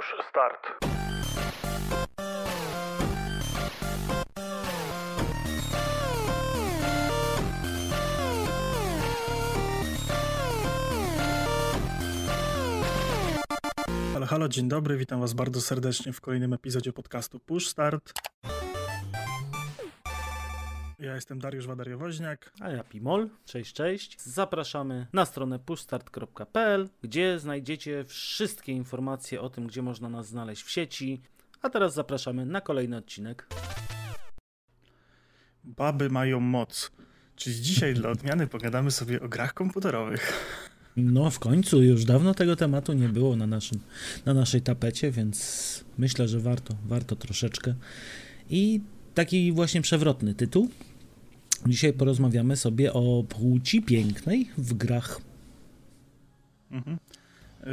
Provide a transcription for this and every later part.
Push Start. Halo, dzień dobry, witam was bardzo serdecznie w kolejnym epizodzie podcastu Push Start. Ja jestem Dariusz Wadariowoźniak. A ja Pimol, cześć, cześć. Zapraszamy na stronę pushstart.pl, gdzie znajdziecie wszystkie informacje o tym, gdzie można nas znaleźć w sieci. A teraz zapraszamy na kolejny odcinek. Baby mają moc. Czyli dzisiaj dla odmiany pogadamy sobie o grach komputerowych. No, w końcu już dawno tego tematu nie było na, naszym, na naszej tapecie, więc myślę, że warto, warto troszeczkę. I taki właśnie przewrotny tytuł. Dzisiaj porozmawiamy sobie o płci pięknej w grach. Mhm.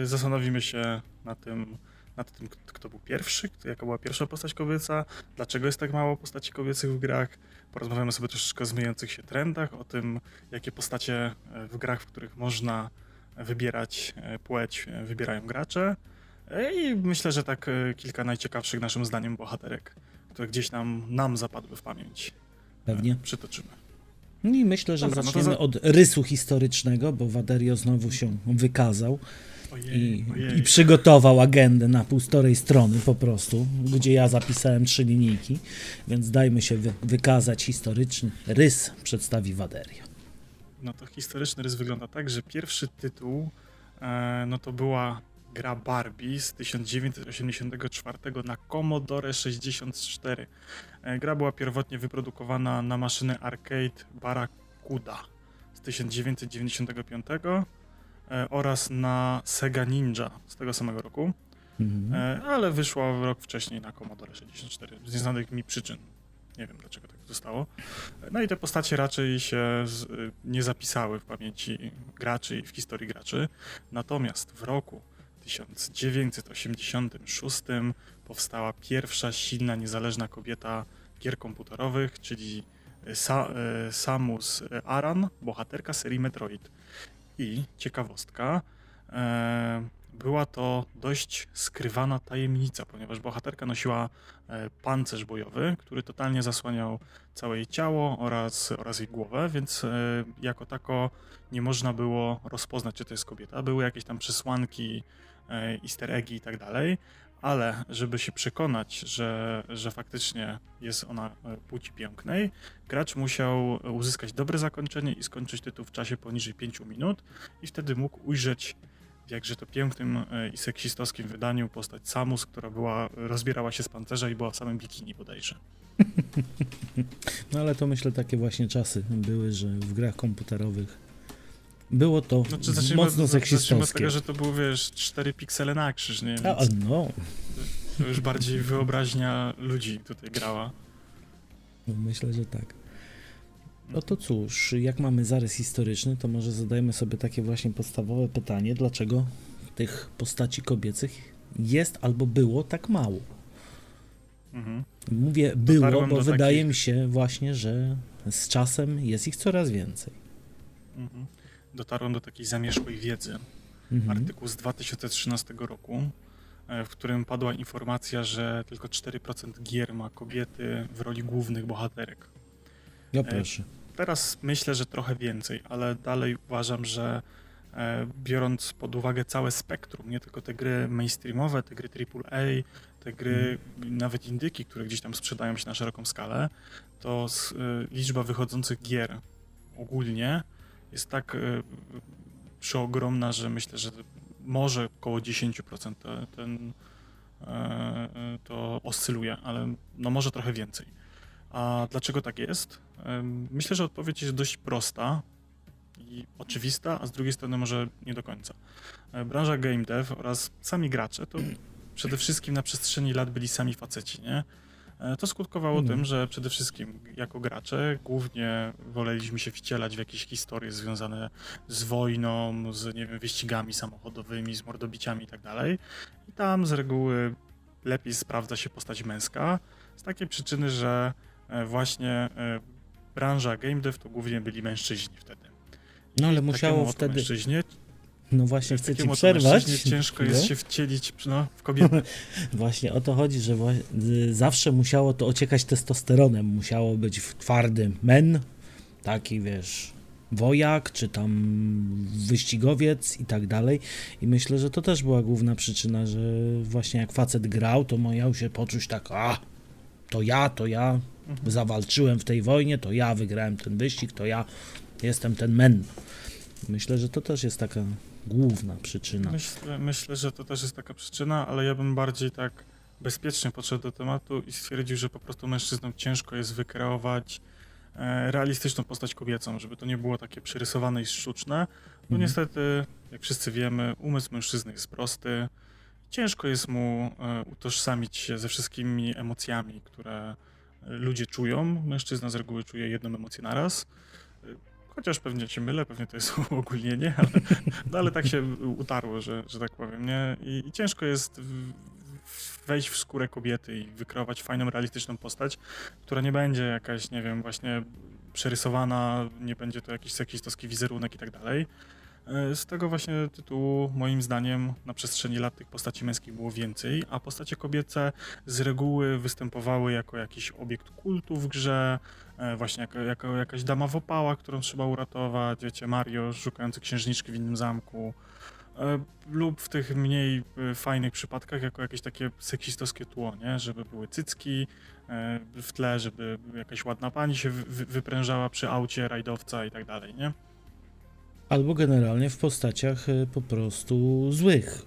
Zastanowimy się na tym, nad tym, kto był pierwszy, jaka była pierwsza postać kobieca, dlaczego jest tak mało postaci kobiecych w grach. Porozmawiamy sobie troszeczkę o zmieniających się trendach, o tym, jakie postacie w grach, w których można wybierać e, płeć, e, wybierają gracze. E, I myślę, że tak kilka najciekawszych naszym zdaniem bohaterek, które gdzieś nam, nam zapadły w pamięć. Pewnie. Przytoczymy. I myślę, że Dobra, zaczniemy no za... od rysu historycznego, bo Waderio znowu się wykazał ojej, i, ojej. i, przygotował agendę na półtorej strony po prostu, gdzie ja zapisałem trzy linijki, więc dajmy się wy, wykazać historyczny rys przedstawi Waderio. No to historyczny rys wygląda tak, że pierwszy tytuł e, no to była gra Barbie z 1984 na Commodore 64. E, gra była pierwotnie wyprodukowana na maszynę arcade Barracuda z 1995 e, oraz na Sega Ninja z tego samego roku, mhm. E, ale wyszła rok wcześniej na Commodore 64 z nieznanych mi przyczyn. Nie wiem dlaczego tak zostało. No i te postacie raczej się z, nie zapisały w pamięci graczy i w historii graczy. Natomiast w roku 1986 powstała pierwsza silna, niezależna kobieta gier komputerowych, czyli Sa e, Samus Aran, bohaterka serii Metroid. I ciekawostka, e, była to dość skrywana tajemnica, ponieważ bohaterka nosiła e, pancerz bojowy, który totalnie zasłaniał całe jej ciało oraz, oraz jej głowę, więc e, jako tako nie można było rozpoznać, czy to jest kobieta. Były jakieś tam przesłanki, e, easter eggi i tak dalej, ale żeby się przekonać, że, że faktycznie jest ona płci pięknej, gracz musiał uzyskać dobre zakończenie i skończyć tytuł w czasie poniżej 5 minut i wtedy mógł ujrzeć w jakże to pięknym e, i seksistowskim wydaniu postać Samus, która była, rozbierała się z pancerza i była w samym bikini bodajże. No ale to myślę takie właśnie czasy były, że w grach komputerowych było to znaczy, zacznijmy, mocno seksistowskie. Zacznijmy od tego, że to było, wiesz, 4 piksele na krzyż, nie? A, no. To już bardziej wyobraźnia ludzi tutaj grała. No, myślę, że tak. No to cóż, jak mamy zarys historyczny, to może zadajmy sobie takie właśnie podstawowe pytanie, dlaczego tych postaci kobiecych jest albo było tak mało. Mhm. Mówię było, Dotarłem bo wydaje takich... mi się właśnie, że z czasem jest ich coraz więcej. Mhm. Dotarłem do takiej zamieszłej wiedzy. Mhm. Artykuł z 2013 roku, e, w którym padła informacja, że tylko 4% gier ma kobiety w roli głównych bohaterek. Ja proszę teraz myślę, że trochę więcej, ale dalej uważam, że e, biorąc pod uwagę całe spektrum, nie tylko te gry mainstreamowe, te gry AAA, te gry mm. nawet indyki, które gdzieś tam sprzedają się na szeroką skalę, to e, liczba wychodzących gier ogólnie jest tak e, przeogromna, że myślę, że może około 10% te, ten, to oscyluje, ale no może trochę więcej. A dlaczego tak jest? Myślę, że odpowiedź jest dość prosta i oczywista, a z drugiej strony może nie do końca. E, branża game dev oraz sami gracze to przede wszystkim na przestrzeni lat byli sami faceci, nie? E, to skutkowało tym, że przede wszystkim jako gracze głównie woleliśmy się wcielać w jakieś historie związane z wojną, z nie wiem, wyścigami samochodowymi, z mordobiciami i tak dalej. I tam z reguły lepiej sprawdza się postać męska z takiej przyczyny, że e, właśnie branża game dev to głównie byli mężczyźni wtedy. No ale musiało wtedy... Mężczyźnie No właśnie chcę ci przerwać. Ciężko jest się wcielić no, w kobietę. Właśnie o to chodzi, że y, zawsze musiało to ociekać testosteronem. Musiało być w twardy men, taki wiesz, wojak, czy tam wyścigowiec i tak dalej. I myślę, że to też była główna przyczyna, że właśnie jak facet grał, to miał się poczuć tak, a to ja, to ja Mhm. zawalczyłem w tej wojnie, to ja wygrałem ten wyścig, to ja jestem ten men. Myślę, że to też jest taka główna przyczyna. Myślę, myślę, że to też jest taka przyczyna, ale ja bym bardziej tak bezpiecznie podszedł do tematu i stwierdził, że po prostu mężczyznom ciężko jest wykreować e, realistyczną postać kobiecą, żeby to nie było takie przerysowane i sztuczne. Bo Mhm. niestety, jak wszyscy wiemy, umysł mężczyzny jest prosty. Ciężko jest mu e, utożsamić się ze wszystkimi emocjami, które e, ludzie czują. Mężczyzna z reguły czuje jedną emocję naraz. Chociaż pewnie się mylę, pewnie to jest uogólnienie, ale, no ale tak się utarło, że, że tak powiem, nie? I, i ciężko jest wejść w skórę kobiety i wykreować fajną, realistyczną postać, która nie będzie jakaś, nie wiem, właśnie przerysowana, nie będzie to jakiś seksistowski wizerunek i tak dalej. E, Z tego właśnie tytułu, moim zdaniem, na przestrzeni lat tych postaci męskich było więcej, a postacie kobiece z reguły występowały jako jakiś obiekt kultu w grze, e, właśnie jako, jako jakaś dama w opałach, którą trzeba uratować, wiecie, Mario szukający księżniczki w innym zamku, e, lub w tych mniej fajnych przypadkach jako jakieś takie seksistowskie tło, nie? Żeby były cycki w tle, żeby jakaś ładna pani się wy- wy- wyprężała przy aucie rajdowca i tak dalej, nie? Albo generalnie w postaciach y, po prostu złych.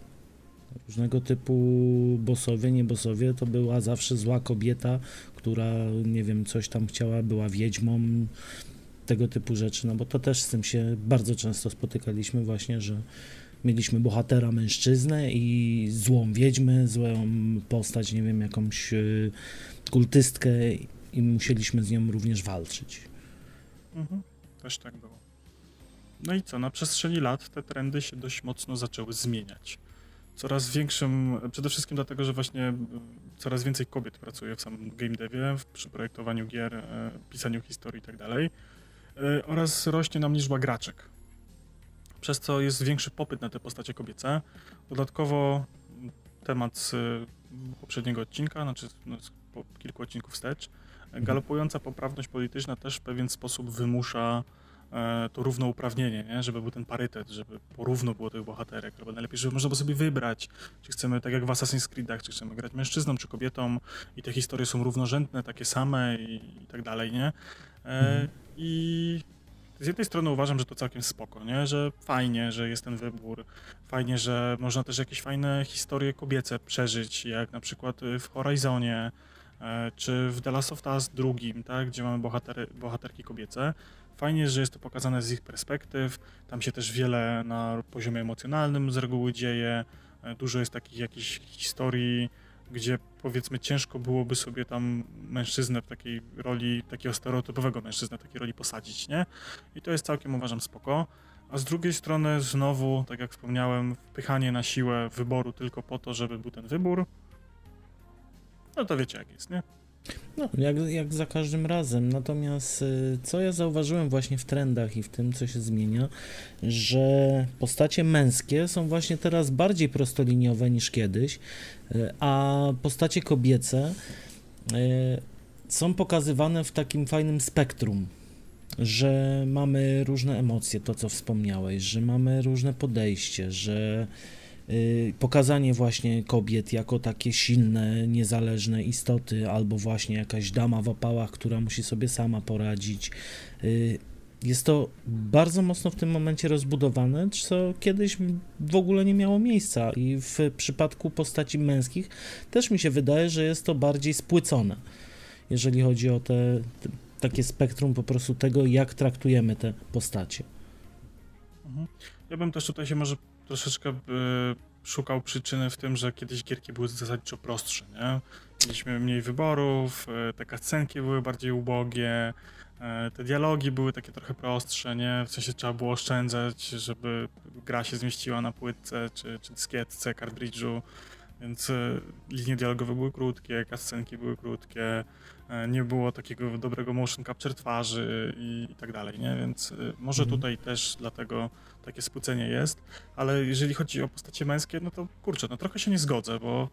Różnego typu bossowie, nie bossowie, to była zawsze zła kobieta, która, nie wiem, coś tam chciała, była wiedźmą, tego typu rzeczy, no bo to też z tym się bardzo często spotykaliśmy właśnie, że mieliśmy bohatera mężczyznę i złą wiedźmę, złą postać, nie wiem, jakąś y, kultystkę i musieliśmy z nią również walczyć. Mhm. Też tak było. No i co, na przestrzeni lat te trendy się dość mocno zaczęły zmieniać. Coraz większym, przede wszystkim dlatego, że właśnie y, coraz więcej kobiet pracuje w samym game devie, przy projektowaniu gier, e, pisaniu historii i tak. E, Oraz rośnie nam liczba graczek. Przez co jest większy popyt na te postacie kobiece. Dodatkowo m, temat z y, poprzedniego odcinka, znaczy no, z po kilku odcinków wstecz, e, galopująca poprawność polityczna też w pewien sposób wymusza to równouprawnienie, nie? żeby był ten parytet, żeby porówno było tych bohaterek, albo najlepiej, żeby można było sobie wybrać, czy chcemy, tak jak w Assassin's Creedach, czy chcemy grać mężczyzną, czy kobietą i te historie są równorzędne, takie same i, i tak dalej, nie? E, Mhm. I z jednej strony uważam, że to całkiem spoko, nie? że fajnie, że jest ten wybór, fajnie, że można też jakieś fajne historie kobiece przeżyć, jak na przykład y, w Horizonie, e, czy w The Last of Us drugim, tak, gdzie mamy bohatery, bohaterki kobiece. Fajnie, że jest to pokazane z ich perspektyw, tam się też wiele na poziomie emocjonalnym z reguły dzieje, e, dużo jest takich jakichś historii, gdzie powiedzmy ciężko byłoby sobie tam mężczyznę w takiej roli, takiego stereotypowego mężczyznę w takiej roli posadzić, nie? I to jest całkiem uważam spoko. A z drugiej strony znowu, tak jak wspomniałem, wpychanie na siłę wyboru tylko po to, żeby był ten wybór, no to wiecie jak jest, nie? No, jak, jak za każdym razem. Natomiast y, co ja zauważyłem właśnie w trendach i w tym, co się zmienia, że postacie męskie są właśnie teraz bardziej prostoliniowe niż kiedyś, y, a postacie kobiece y, są pokazywane w takim fajnym spektrum. Że mamy różne emocje, to co wspomniałeś, że mamy różne podejście, że pokazanie właśnie kobiet jako takie silne, niezależne istoty, albo właśnie jakaś dama w opałach, która musi sobie sama poradzić. Y, Jest to bardzo mocno w tym momencie rozbudowane, co kiedyś w ogóle nie miało miejsca i w przypadku postaci męskich też mi się wydaje, że jest to bardziej spłycone, jeżeli chodzi o te, te takie spektrum po prostu tego, jak traktujemy te postacie. Mhm. Ja bym też tutaj się może troszeczkę y, szukał przyczyny w tym, że kiedyś gierki były zasadniczo prostsze, nie? Mieliśmy mniej wyborów, y, te cutscenki były bardziej ubogie, y, te dialogi były takie trochę prostsze, nie? W sensie trzeba było oszczędzać, żeby gra się zmieściła na płytce czy, czy dyskietce, kartridżu. Więc e, linie dialogowe były krótkie, kascenki były krótkie, e, nie było takiego dobrego motion capture twarzy i, i tak dalej, nie? Więc e, może Mhm. tutaj też dlatego takie spłycenie jest, ale jeżeli chodzi o postacie męskie, no to kurczę, no trochę się nie zgodzę, bo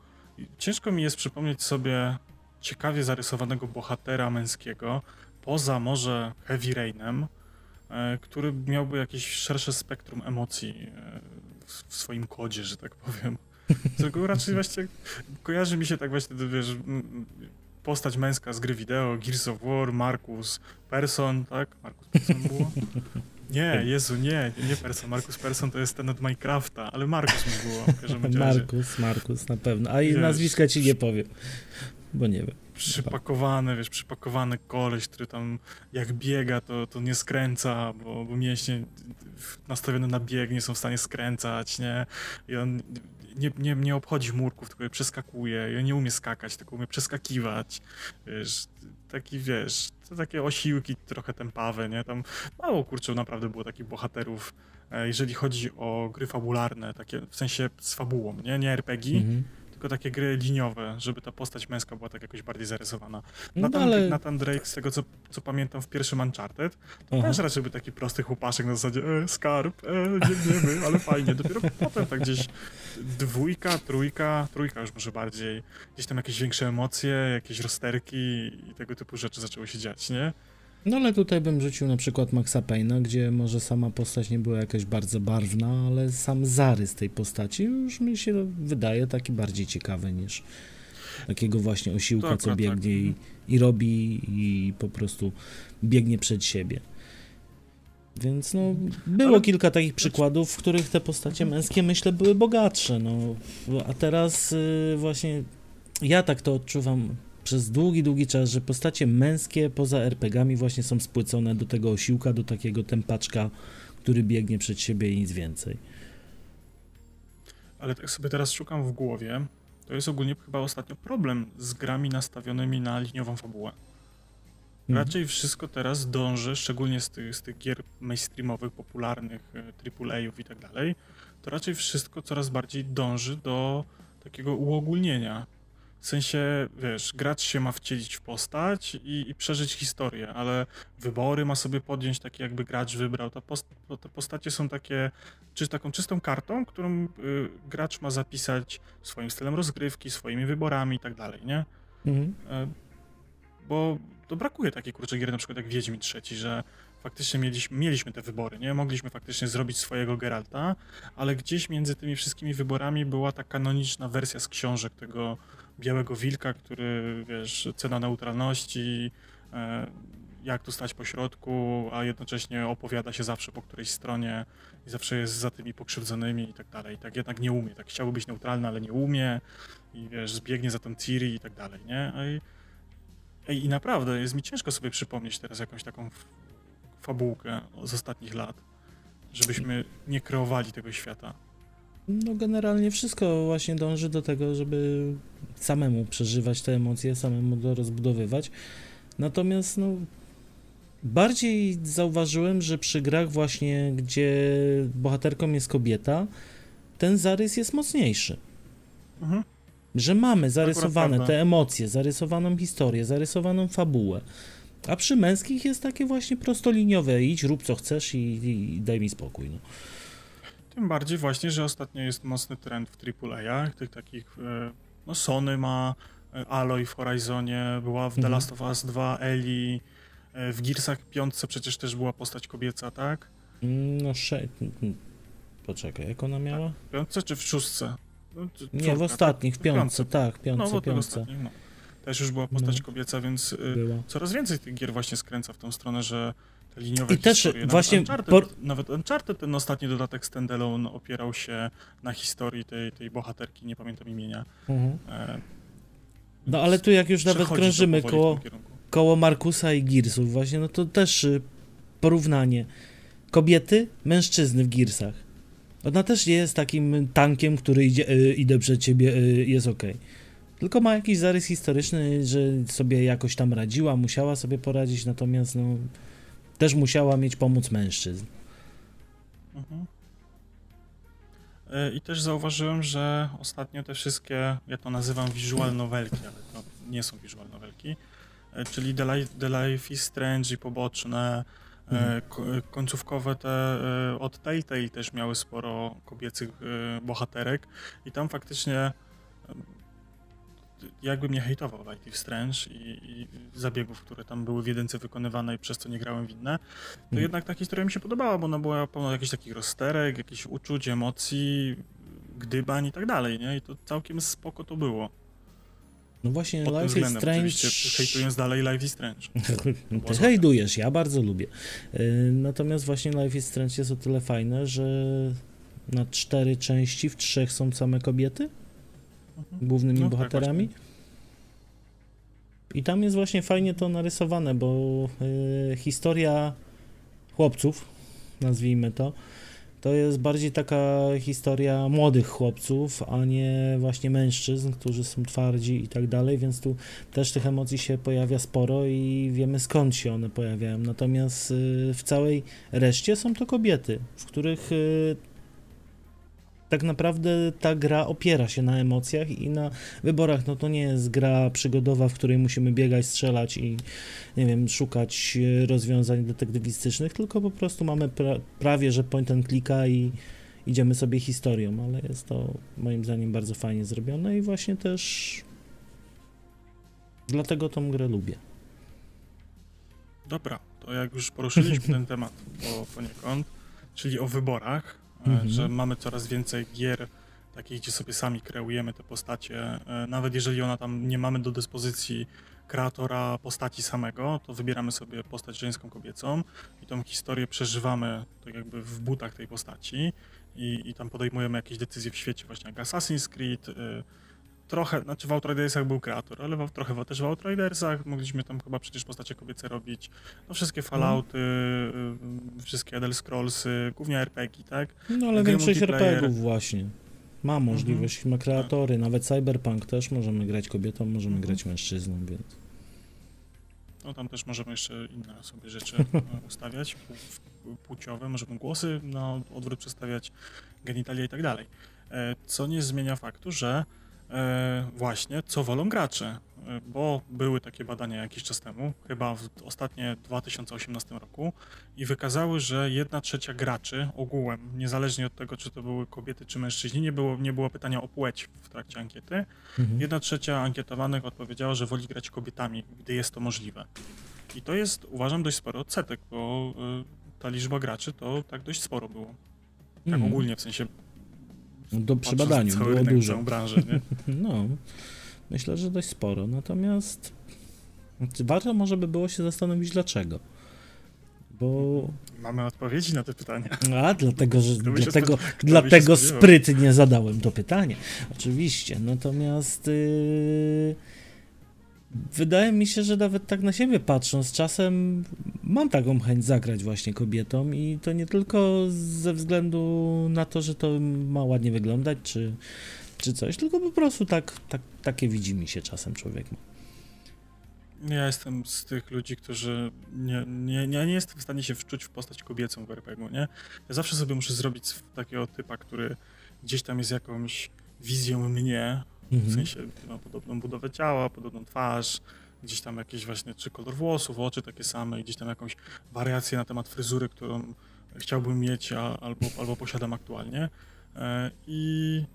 ciężko mi jest przypomnieć sobie ciekawie zarysowanego bohatera męskiego, poza może Heavy Rainem, który miałby jakieś szersze spektrum emocji w swoim kodzie, że tak powiem. Tylko raczej właśnie kojarzy mi się tak właśnie, wiesz, postać męska z gry wideo, Gears of War, Marcus Persson, tak? Marcus Persson było? Nie, Jezu, nie, nie Persson. Marcus Persson to jest ten od Minecrafta, ale Marcus mi było w każdym razie. Markus, Markus, na pewno. A i nazwiska ci nie powiem, bo nie wiem. Przypakowany, wiesz, przypakowany koleś, który tam jak biega, to, to nie skręca, bo, bo mięśnie nastawione na bieg nie są w stanie skręcać, nie? I on nie, nie, nie obchodzi murków, tylko je przeskakuje. I on nie umie skakać, tylko umie przeskakiwać. Wiesz, taki, wiesz, to takie osiłki trochę tempawe, nie? Tam mało, kurczę, naprawdę było takich bohaterów, e, jeżeli chodzi o gry fabularne, takie w sensie z fabułą, nie? Nie RPG, Mhm. Tylko takie gry liniowe, żeby ta postać męska była tak jakoś bardziej zarysowana. No Nathan, ale... Nathan Drake, z tego co, co pamiętam w pierwszym Uncharted, Aha. też raczej był taki prosty chłopaszek na zasadzie e, skarb, e, biegniemy, ale fajnie. Dopiero potem tak gdzieś dwójka, trójka, trójka już może bardziej, gdzieś tam jakieś większe emocje, jakieś rozterki i tego typu rzeczy zaczęły się dziać, nie? No ale tutaj bym rzucił na przykład Maxa Payne'a, gdzie może sama postać nie była jakaś bardzo barwna, ale sam zarys tej postaci już mi się wydaje taki bardziej ciekawy niż takiego właśnie osiłka, Tak, co tak, tak. biegnie i, i robi i po prostu biegnie przed siebie. Więc no, było Ale- kilka takich przykładów, w których te postacie męskie, myślę, były bogatsze. No. A teraz y, właśnie ja tak to odczuwam przez długi, długi czas, że postacie męskie poza RPGami właśnie są spłycone do tego osiłka, do takiego tempaczka, który biegnie przed siebie i nic więcej. Ale tak sobie teraz szukam w głowie, to jest ogólnie chyba ostatnio problem z grami nastawionymi na liniową fabułę. Mhm. Raczej wszystko teraz dąży, szczególnie z tych, z tych gier mainstreamowych, popularnych, AAA-ów i tak dalej, to raczej wszystko coraz bardziej dąży do takiego uogólnienia. W sensie, wiesz, gracz się ma wcielić w postać i, i przeżyć historię, ale wybory ma sobie podjąć takie, jakby gracz wybrał. Ta post, te postacie są takie, czy taką czystą kartą, którą y, gracz ma zapisać swoim stylem rozgrywki, swoimi wyborami i tak dalej, nie? Mhm. E, bo to brakuje takiej kurczę gier, na przykład jak Wiedźmin trzeci, że faktycznie mieliśmy, mieliśmy te wybory, nie? Mogliśmy faktycznie zrobić swojego Geralta, ale gdzieś między tymi wszystkimi wyborami była ta kanoniczna wersja z książek tego Białego Wilka, który, wiesz, cena neutralności, e, jak tu stać po środku, a jednocześnie opowiada się zawsze po którejś stronie i zawsze jest za tymi pokrzywdzonymi i tak dalej. Tak jednak nie umie, tak chciałby być neutralny, ale nie umie i wiesz, zbiegnie za tą Ciri i tak dalej, nie? Ej, I naprawdę jest mi ciężko sobie przypomnieć teraz jakąś taką fabułkę z ostatnich lat, żebyśmy nie kreowali tego świata. No generalnie wszystko właśnie dąży do tego, żeby samemu przeżywać te emocje, samemu to rozbudowywać. Natomiast no bardziej zauważyłem, że przy grach właśnie, gdzie bohaterką jest kobieta, ten zarys jest mocniejszy. Mhm. Że mamy zarysowane te emocje, zarysowaną historię, zarysowaną fabułę. A przy męskich jest takie właśnie prostoliniowe, idź, rób co chcesz i, i, i daj mi spokój. No. Tym bardziej właśnie, że ostatnio jest mocny trend w AAA-ach, tych takich, e, no Sony ma, e, Aloy w Horizonie, była w The Mhm. Last of Us 2, Ellie, e, w Gearsach 5 przecież też była postać kobieca, tak? No, sze... Poczekaj, jak ona miała? W piątce czy w szóstce? No, c- Nie, córka, w ostatnich, w piątce, tak, w No, piątce, bo piątce no. Też już była postać No. kobieca, więc y, była. coraz więcej tych gier właśnie skręca w tą stronę, że liniowe I też historie, właśnie Nawet Uncharted, por- nawet Uncharted, ten ostatni dodatek standalone opierał się na historii tej, tej bohaterki, nie pamiętam imienia. Mhm. E, No ale tu jak już nawet krążymy koło, koło Markusa i Gearsów właśnie, no to też y, porównanie. Kobiety, mężczyzny w Gearsach. Ona też nie jest takim tankiem, który idzie, y, idę przed ciebie, y, jest okej. Tylko ma jakiś zarys historyczny, że sobie jakoś tam radziła, musiała sobie poradzić, natomiast no, też musiała mieć pomóc mężczyzn. Mhm. E, I też zauważyłem, że ostatnio te wszystkie, ja to nazywam visual novelki, ale to nie są visual novelki, e, czyli The Life, The Life is Strange i poboczne, e, Mhm. ko- końcówkowe te od Telltale też miały sporo kobiecych bohaterek i tam faktycznie e, jakby mnie hejtował Life is Strange i, i zabiegów, które tam były w jedynce wykonywane i przez co nie grałem w inne, to Mhm. jednak ta historia mi się podobała, bo ona była pełna jakichś takich rozsterek, jakichś uczuć, emocji, gdybań i tak dalej, nie? I to całkiem spoko to było. No właśnie, Pod Life is względem Strange... oczywiście, hejtując dalej Life is Strange. Ty złote. hejdujesz, ja bardzo lubię. Yy, Natomiast właśnie Life is Strange jest o tyle fajne, że na cztery części w trzech są same kobiety. Głównymi No tak, bohaterami. I tam jest właśnie fajnie to narysowane, bo yy, historia chłopców, nazwijmy to, to jest bardziej taka historia młodych chłopców, a nie właśnie mężczyzn, którzy są twardzi i tak dalej, więc tu też tych emocji się pojawia sporo i wiemy skąd się one pojawiają. Natomiast yy, w całej reszcie są to kobiety, w których yy, tak naprawdę ta gra opiera się na emocjach i na wyborach. No to nie jest gra przygodowa, w której musimy biegać, strzelać i nie wiem, szukać e, rozwiązań detektywistycznych, tylko po prostu mamy pra prawie, że point and clicka i idziemy sobie historią, ale jest to moim zdaniem bardzo fajnie zrobione i właśnie też dlatego tą grę lubię. Dobra, to jak już poruszyliśmy ten temat po, poniekąd, czyli o wyborach, Mhm. że mamy coraz więcej gier takich, gdzie sobie sami kreujemy te postacie, e, nawet jeżeli ona tam nie mamy do dyspozycji kreatora postaci samego, to wybieramy sobie postać żeńską, kobiecą i tą historię przeżywamy tak jakby w butach tej postaci i, i tam podejmujemy jakieś decyzje w świecie, właśnie jak Assassin's Creed, y, trochę, znaczy w Outridersach był kreator, ale w, trochę też w Outridersach mogliśmy tam chyba przecież postacie kobiece robić, no wszystkie Fallouty, y, wszystkie Elder Scrollsy, głównie RPG, tak? No ale Gry większość. RPGów właśnie ma możliwość, ma kreatory, nawet Cyberpunk też możemy grać kobietą, możemy Mhm. grać mężczyzną, więc... No tam też możemy jeszcze inne sobie rzeczy e, ustawiać, pł- płciowe, możemy głosy na odwrót przestawiać, genitalia i tak dalej. E, Co nie zmienia faktu, że właśnie co wolą gracze, E, bo były takie badania jakiś czas temu, chyba w ostatnie 2018 roku i wykazały, że jedna trzecia graczy ogółem, niezależnie od tego, czy to były kobiety czy mężczyźni, nie było, nie było pytania o płeć w trakcie ankiety, Mhm. Jedna trzecia ankietowanych odpowiedziała, że woli grać kobietami, gdy jest to możliwe. I to jest, uważam, dość sporo odsetek, bo y, ta liczba graczy to tak dość sporo było. Tak Mhm. ogólnie, w sensie Badaniu cały było rynek, dużo. całą branżę, nie? No, myślę, że dość sporo. Natomiast warto może by było się zastanowić dlaczego. Bo. Mamy odpowiedzi na te pytania. A, dlatego, że. Kto Dlatego, dlatego sprytnie zadałem to pytanie. Oczywiście. Natomiast. Yy, wydaje mi się, że nawet tak na siebie patrząc, czasem mam taką chęć zagrać właśnie kobietom i to nie tylko ze względu na to, że to ma ładnie wyglądać, czy, czy coś, tylko po prostu tak, tak, takie widzi mi się czasem człowiek. Ja jestem z tych ludzi, którzy nie, nie, nie, nie jestem w stanie się wczuć w postać kobiecą w RPG-u, nie? Ja zawsze sobie muszę zrobić takiego typa, który gdzieś tam jest jakąś wizją mnie, W Mhm. sensie ma podobną budowę ciała, podobną twarz, gdzieś tam jakieś właśnie, czy kolor włosów, oczy takie same, gdzieś tam jakąś wariację na temat fryzury, którą chciałbym mieć a, albo, albo posiadam aktualnie. E, I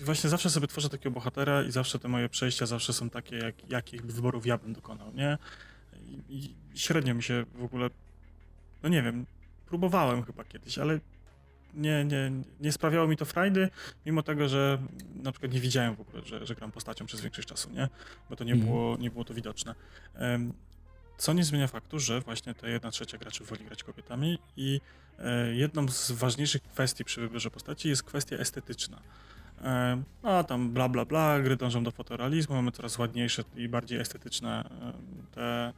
właśnie zawsze sobie tworzę takiego bohatera i zawsze te moje przejścia zawsze są takie, jak, jakich wyborów ja bym dokonał, nie? I, I średnio mi się w ogóle, no nie wiem, próbowałem chyba kiedyś, ale nie, nie, nie sprawiało mi to frajdy, mimo tego, że na przykład nie widziałem w ogóle, że, że gram postacią przez większość czasu, nie? Bo to nie, Mhm. było, nie było to widoczne. Co nie zmienia faktu, że właśnie ta jedna trzecia graczy woli grać kobietami i e, jedną z ważniejszych kwestii przy wyborze postaci jest kwestia estetyczna. E, A tam bla bla bla, gry dążą do fotorealizmu, mamy coraz ładniejsze i bardziej estetyczne te,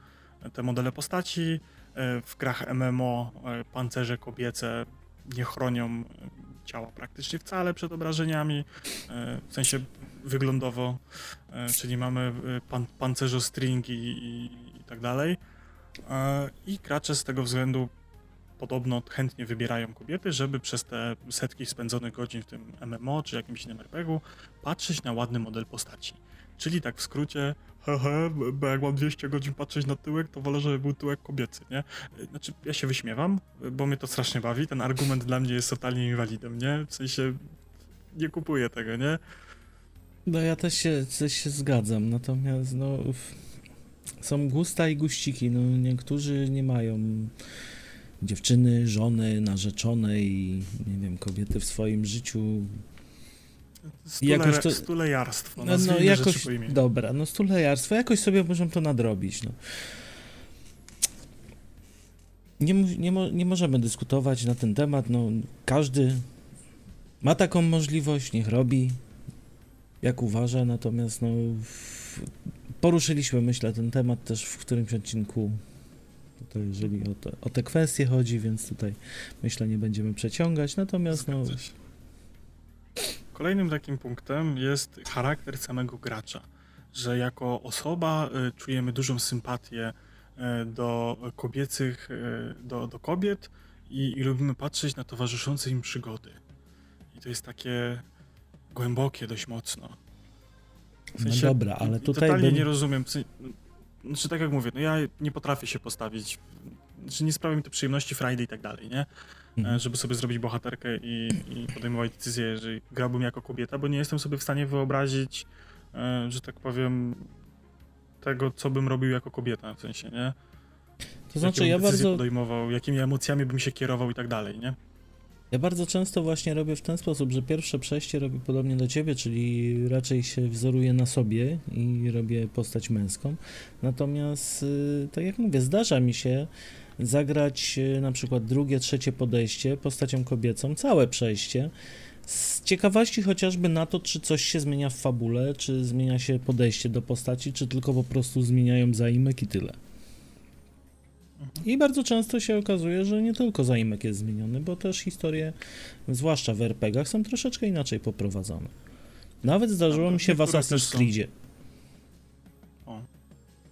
te modele postaci. E, W grach MMO e, pancerze kobiece nie chronią e, ciała praktycznie wcale przed obrażeniami, e, w sensie wyglądowo, e, czyli mamy pan, pancerzostringi i, i tak dalej. I gracze z tego względu podobno chętnie wybierają kobiety, żeby przez te setki spędzonych godzin w tym MMO czy jakimś innym RPG-u patrzeć na ładny model postaci. Czyli tak w skrócie, hehe, bo jak mam 200 godzin patrzeć na tyłek, to wolę, żeby był tyłek kobiecy, nie? Znaczy, ja się wyśmiewam, bo mnie to strasznie bawi, ten argument dla mnie jest totalnie inwalidem, nie? W sensie, nie kupuję tego, nie? No ja też się, też się zgadzam, natomiast no są gusta i guściki, no niektórzy nie mają dziewczyny, żony, narzeczone i nie wiem, kobiety w swoim życiu. Stule, jakoś to, stulejarstwo, no, no jakoś, Dobra, no stulejarstwo, jakoś sobie możemy to nadrobić, no. Nie, nie, nie możemy dyskutować na ten temat, no każdy ma taką możliwość, niech robi, jak uważa, natomiast no poruszyliśmy, myślę, ten temat też w którymś odcinku. Tutaj, jeżeli o te, o te kwestie chodzi, więc tutaj myślę, nie będziemy przeciągać, natomiast no... Kolejnym takim punktem jest charakter samego gracza, że jako osoba y, czujemy dużą sympatię y, do kobiecych, y, do, do kobiet i, i lubimy patrzeć na towarzyszące im przygody. I to jest takie głębokie dość mocno. W sensie, no dobra, ale tutaj. Totalnie bym... nie rozumiem. Znaczy, tak jak mówię, no ja nie potrafię się postawić. Znaczy, nie sprawia mi to przyjemności Friday i tak dalej, nie? Mhm. E, żeby sobie zrobić bohaterkę i, i podejmować decyzję, jeżeli grałbym jako kobieta, bo nie jestem sobie w stanie wyobrazić, e, że tak powiem, tego, co bym robił jako kobieta, w sensie, nie? To znaczy, ja bardzo. podejmował, jakimi emocjami bym się kierował i tak dalej, nie? Ja bardzo często właśnie robię w ten sposób, że pierwsze przejście robię podobnie do ciebie, czyli raczej się wzoruję na sobie i robię postać męską. Natomiast, y, tak jak mówię, zdarza mi się zagrać y, na przykład drugie, trzecie podejście postacią kobiecą, całe przejście. Z ciekawości chociażby na to, czy coś się zmienia w fabule, czy zmienia się podejście do postaci, czy tylko po prostu zmieniają zaimek i tyle. I bardzo często się okazuje, że nie tylko zaimek jest zmieniony, bo też historie, zwłaszcza w RPGach, są troszeczkę inaczej poprowadzone. Nawet zdarzyło mi się w Assassin's Creedzie. O,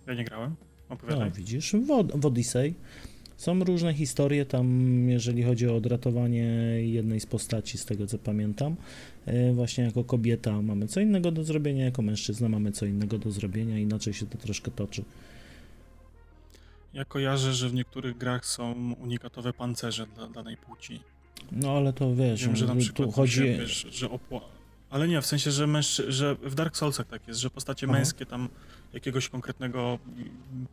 ja nie grałem. Opowiadaj. No, widzisz, w, w Odyssey są różne historie tam, jeżeli chodzi o odratowanie jednej z postaci, z tego co pamiętam. E, właśnie jako kobieta mamy co innego do zrobienia, jako mężczyzna mamy co innego do zrobienia, inaczej się to troszkę toczy. Ja kojarzę, że w niektórych grach są unikatowe pancerze dla danej płci. No ale to wiesz, Wiem, że na przykład tu chodzi... Się, wiesz, że opła... Ale nie, w sensie, że, mężczy... że w Dark Soulsach tak jest, że postacie Aha. męskie tam jakiegoś konkretnego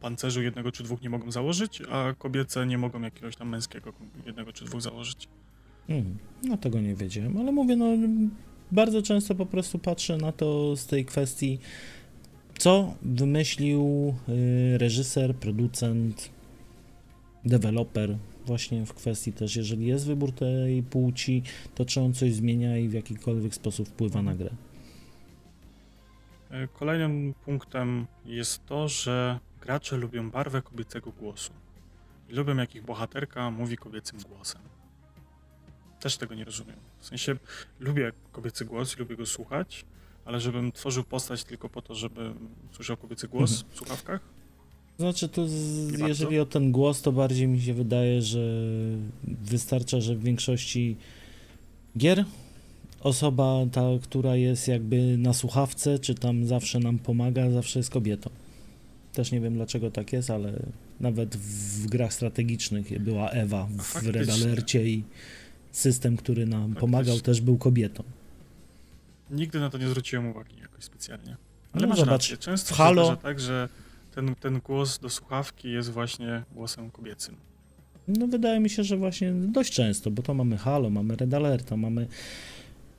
pancerzu jednego czy dwóch nie mogą założyć, a kobiece nie mogą jakiegoś tam męskiego jednego czy dwóch założyć. Hmm, no tego nie wiedziałem, ale mówię, no bardzo często po prostu patrzę na to z tej kwestii co wymyślił y, reżyser, producent, deweloper właśnie w kwestii też, jeżeli jest wybór tej płci, to czy on coś zmienia i w jakikolwiek sposób wpływa na grę. E, kolejnym punktem jest to, że gracze lubią barwę kobiecego głosu. I lubią, jak ich bohaterka mówi kobiecym głosem. Też tego nie rozumiem. W sensie lubię kobiecy głos i lubię go słuchać, ale żebym tworzył postać tylko po to, żeby słyszał kobiecy głos mhm. w słuchawkach? Znaczy, to z, jeżeli o ten głos, to bardziej mi się wydaje, że wystarcza, że w większości gier osoba ta, która jest jakby na słuchawce, czy tam zawsze nam pomaga, zawsze jest kobietą. Też nie wiem dlaczego tak jest, ale nawet w grach strategicznych była Ewa w Red Alercie i system, który nam Faktycznie. pomagał, też był kobietą. Nigdy na to nie zwróciłem uwagi jakoś specjalnie. Ale no masz zobacz, rację. Często Halo... się tak, że ten, ten głos do słuchawki jest właśnie głosem kobiecym. No wydaje mi się, że właśnie dość często, bo to mamy Halo, mamy Red Alerta, mamy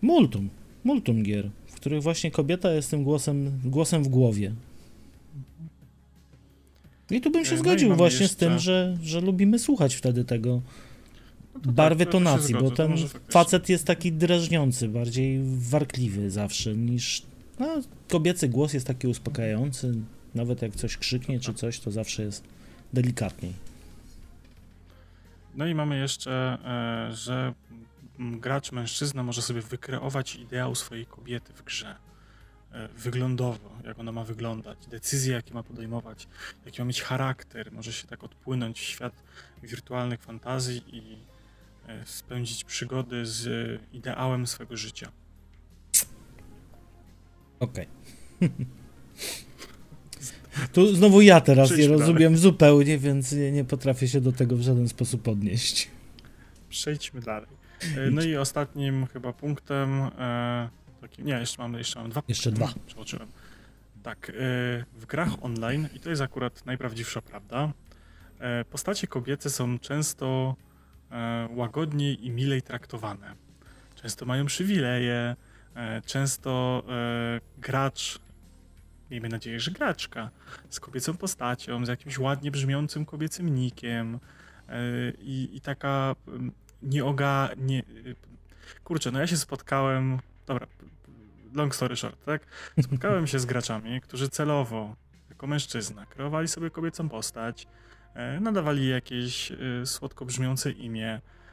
multum, multum gier, w których właśnie kobieta jest tym głosem, głosem w głowie. I tu bym się no zgodził właśnie jeszcze... z tym, że, że lubimy słuchać wtedy tego, no barwy tak, tonacji, bo ten facet jest taki drażniący, bardziej warkliwy zawsze niż. No, kobiecy głos jest taki uspokajający. Nawet jak coś krzyknie czy coś, to zawsze jest delikatniej. No i mamy jeszcze, e, że gracz mężczyzna może sobie wykreować ideał swojej kobiety w grze. e, wyglądowo, jak ona ma wyglądać, decyzje, jakie ma podejmować, jaki ma mieć charakter, może się tak odpłynąć w świat wirtualnych fantazji i e, spędzić przygody z ideałem swego życia. Okej. Okay. Tu znowu ja teraz nie rozumiem dalej. zupełnie, więc nie, nie potrafię się do tego w żaden sposób odnieść. Przejdźmy dalej. E, no i ostatnim chyba punktem, e, takim, nie, jeszcze mamy, jeszcze mam dwa. Jeszcze dwa. Przeoczyłem. Tak, e, w grach online, i to jest akurat najprawdziwsza prawda, e, postacie kobiece są często e, łagodniej i milej traktowane. Często mają przywileje, e, często gracz miejmy nadzieję, że graczka z kobiecą postacią, z jakimś ładnie brzmiącym kobiecym nikiem i, i taka nieoga... Nie, kurczę, no ja się spotkałem... Dobra, long story short, tak? Spotkałem się z graczami, którzy celowo, jako mężczyzna, kreowali sobie kobiecą postać, e, nadawali jakieś e, słodko brzmiące imię, E,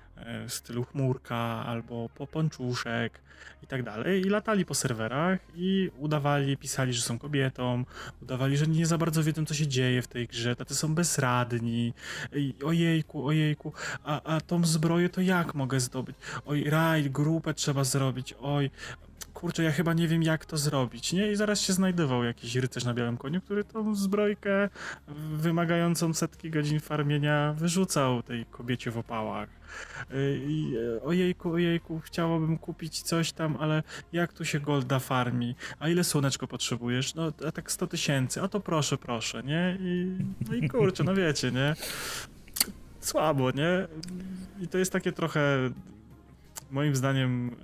w stylu chmurka albo ponczuszek i tak dalej. I latali po serwerach i udawali, pisali, że są kobietą, udawali, że nie za bardzo wiedzą, co się dzieje w tej grze, tacy są bezradni. I ojejku, ojejku, a, a tą zbroję to jak mogę zdobyć? Oj, rajd, grupę trzeba zrobić, oj, kurczę, ja chyba nie wiem, jak to zrobić, nie? I zaraz się znajdował jakiś rycerz na białym koniu, który tą zbrojkę wymagającą setki godzin farmienia wyrzucał tej kobiecie w opałach. Y, I e, ojejku, ojejku, chciałabym kupić coś tam, ale jak tu się golda farmi? A ile słoneczko potrzebujesz? No, a tak 100 tysięcy, a to proszę, proszę, nie? I, no i kurczę, no wiecie, nie? Słabo, nie? I to jest takie trochę, moim zdaniem,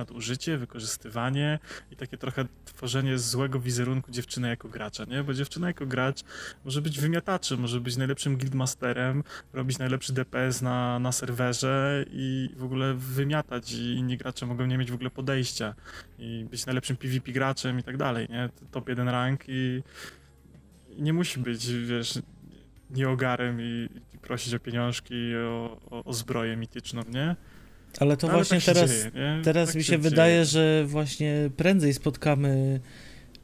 nadużycie, wykorzystywanie i takie trochę tworzenie złego wizerunku dziewczyny jako gracza, nie? Bo dziewczyna jako gracz może być wymiataczem, może być najlepszym guildmasterem, robić najlepszy DPS na, na serwerze i w ogóle wymiatać i inni gracze mogą nie mieć w ogóle podejścia i być najlepszym PvP graczem i tak dalej, nie? Top 1 rank i, i nie musi być, wiesz, nieogarem i, i prosić o pieniążki, o, o, o zbroję mityczną, nie? Ale to Ale właśnie tak teraz, dzieje, teraz tak mi się, się wydaje, że właśnie prędzej spotkamy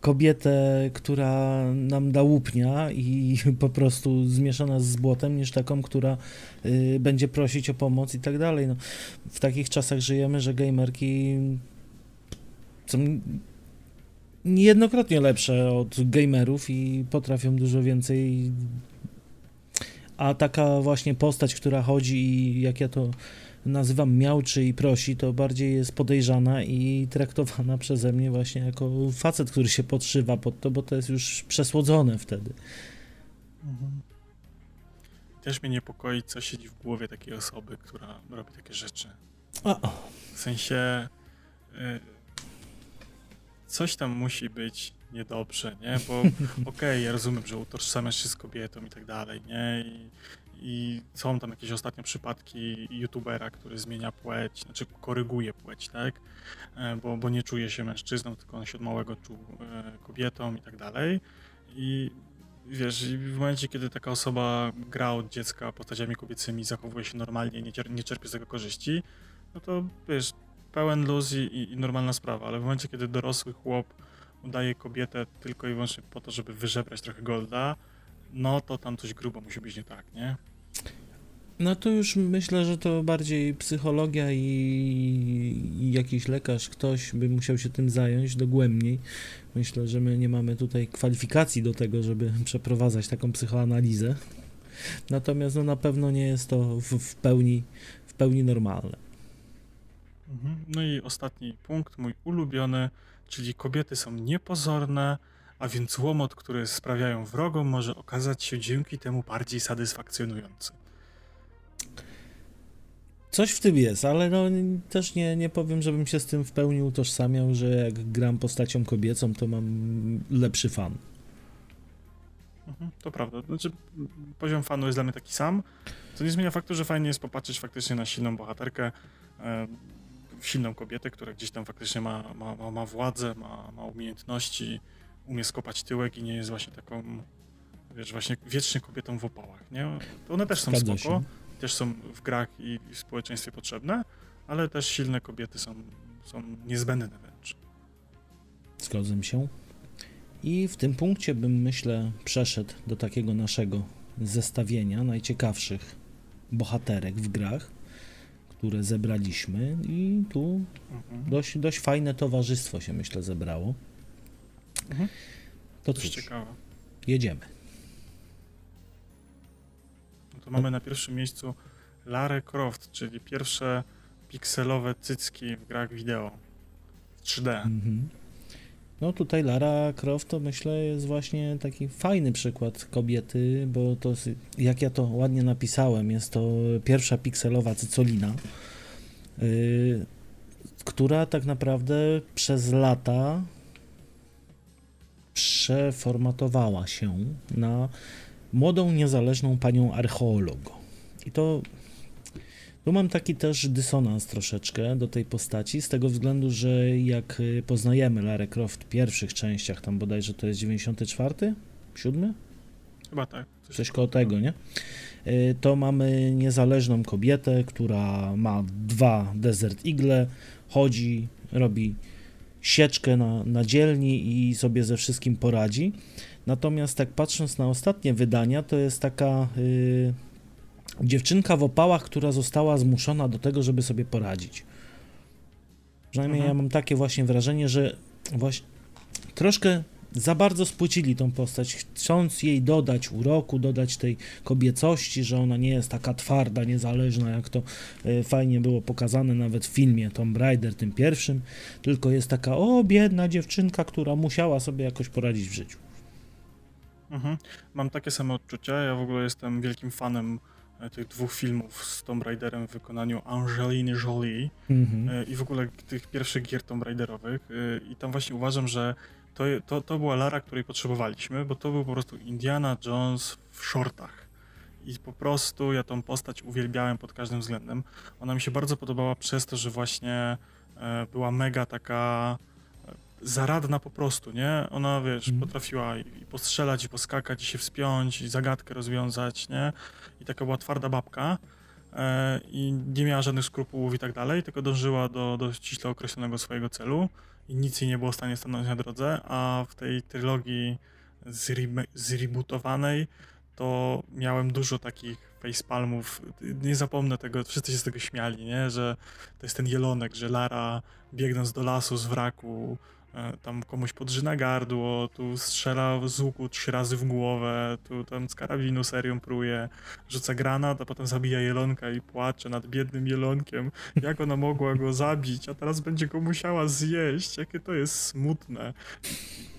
kobietę, która nam da łupnia i po prostu zmieszana z błotem, niż taką, która y, będzie prosić o pomoc i tak dalej. No, w takich czasach żyjemy, że gamerki są niejednokrotnie lepsze od gamerów i potrafią dużo więcej. A taka właśnie postać, która chodzi i jak ja to nazywam miałczy i prosi, to bardziej jest podejrzana i traktowana przeze mnie właśnie jako facet, który się podszywa pod to, bo to jest już przesłodzone wtedy. Mhm. Też mnie niepokoi, co siedzi w głowie takiej osoby, która robi takie rzeczy. O. W sensie y, coś tam musi być niedobrze, nie? Bo okej, okay, ja rozumiem, że utożsamiasz się z kobietą i tak dalej, nie? I i są tam jakieś ostatnie przypadki youtubera, który zmienia płeć, znaczy koryguje płeć, tak? E, bo, bo nie czuje się mężczyzną, tylko on się od małego czuł e, kobietą i tak dalej. I wiesz, w momencie, kiedy taka osoba gra od dziecka postaciami kobiecymi, zachowuje się normalnie, nie, nie czerpie z tego korzyści, no to wiesz, pełen luz i, i normalna sprawa, ale w momencie, kiedy dorosły chłop udaje kobietę tylko i wyłącznie po to, żeby wyżebrać trochę golda, no to tam coś grubo musi być nie tak, nie? No to już myślę, że to bardziej psychologia i, i, jakiś lekarz, ktoś by musiał się tym zająć dogłębniej. Myślę, że my nie mamy tutaj kwalifikacji do tego, żeby przeprowadzać taką psychoanalizę. Natomiast no, na pewno nie jest to w, w, pełni, w pełni normalne. Mhm. No i ostatni punkt, mój ulubiony, czyli kobiety są niepozorne, a więc łomot, który sprawiają wrogom, może okazać się dzięki temu bardziej satysfakcjonujący. Coś w tym jest, ale no też nie, nie powiem, żebym się z tym w pełni utożsamiał, że jak gram postacią kobiecą, to mam lepszy fan. Mhm, to prawda. Znaczy, poziom fanu jest dla mnie taki sam, co nie zmienia faktu, że fajnie jest popatrzeć faktycznie na silną bohaterkę, silną kobietę, która gdzieś tam faktycznie ma, ma, ma, ma władzę, ma, ma umiejętności, umie skopać tyłek i nie jest właśnie taką, wiesz, właśnie wiecznie kobietą w opałach, nie? To one też są Zgadza spoko, się. też są w grach i w społeczeństwie potrzebne, ale też silne kobiety są, są niezbędne wręcz. Zgodzę się. I w tym punkcie bym, myślę, przeszedł do takiego naszego zestawienia najciekawszych bohaterek w grach, które zebraliśmy i tu Mhm. dość, dość fajne towarzystwo się, myślę, zebrało. Mhm. To cóż, ciekawe. jedziemy. No to mamy na pierwszym miejscu Lara Croft, czyli pierwsze pikselowe cycki w grach wideo. w 3D. Mhm. No tutaj Lara Croft to myślę jest właśnie taki fajny przykład kobiety, bo to jak ja to ładnie napisałem, jest to pierwsza pikselowa cycolina, yy, która tak naprawdę przez lata przeformatowała się na młodą, niezależną panią archeolog. I to tu mam taki też dysonans troszeczkę do tej postaci, z tego względu, że jak y, poznajemy Lara Croft w pierwszych częściach, tam bodajże to jest 94, 7? Chyba tak. Coś koło tego, nie? Y, To mamy niezależną kobietę, która ma dwa Desert Eagle, chodzi, robi sieczkę na, na dzielni i sobie ze wszystkim poradzi. Natomiast tak patrząc na ostatnie wydania, to jest taka y, dziewczynka w opałach, która została zmuszona do tego, żeby sobie poradzić. Przynajmniej Mhm. ja mam takie właśnie wrażenie, że właśnie troszkę za bardzo spłycili tą postać, chcąc jej dodać uroku, dodać tej kobiecości, że ona nie jest taka twarda, niezależna, jak to e, fajnie było pokazane nawet w filmie Tomb Raider, tym pierwszym, tylko jest taka, o, biedna dziewczynka, która musiała sobie jakoś poradzić w życiu. Mhm. Mam takie same odczucia. Ja w ogóle jestem wielkim fanem tych dwóch filmów z Tomb Raiderem w wykonaniu Angeliny Jolie Mhm. e, i w ogóle tych pierwszych gier Tomb Raiderowych. e, I tam właśnie uważam, że to, to, to była Lara, której potrzebowaliśmy, bo to był po prostu Indiana Jones w shortach. I po prostu ja tą postać uwielbiałem pod każdym względem. Ona mi się bardzo podobała przez to, że właśnie e, była mega taka e, zaradna po prostu, nie? Ona, wiesz, Mhm. potrafiła i postrzelać, i poskakać, i się wspiąć, i zagadkę rozwiązać, nie? I taka była twarda babka e, i nie miała żadnych skrupułów i tak dalej, tylko dążyła do, do ściśle określonego swojego celu i nic jej nie było w stanie stanąć na drodze, a w tej trylogii zrebootowanej to miałem dużo takich facepalmów. Nie zapomnę tego, wszyscy się z tego śmiali, nie? Że to jest ten jelonek, że Lara biegnąc do lasu z wraku tam komuś podrzyna gardło, tu strzela z łuku trzy razy w głowę, tu tam z karabinu serią pruje, rzuca granat, a potem zabija jelonka i płacze nad biednym jelonkiem, jak ona mogła go zabić, a teraz będzie go musiała zjeść, jakie to jest smutne.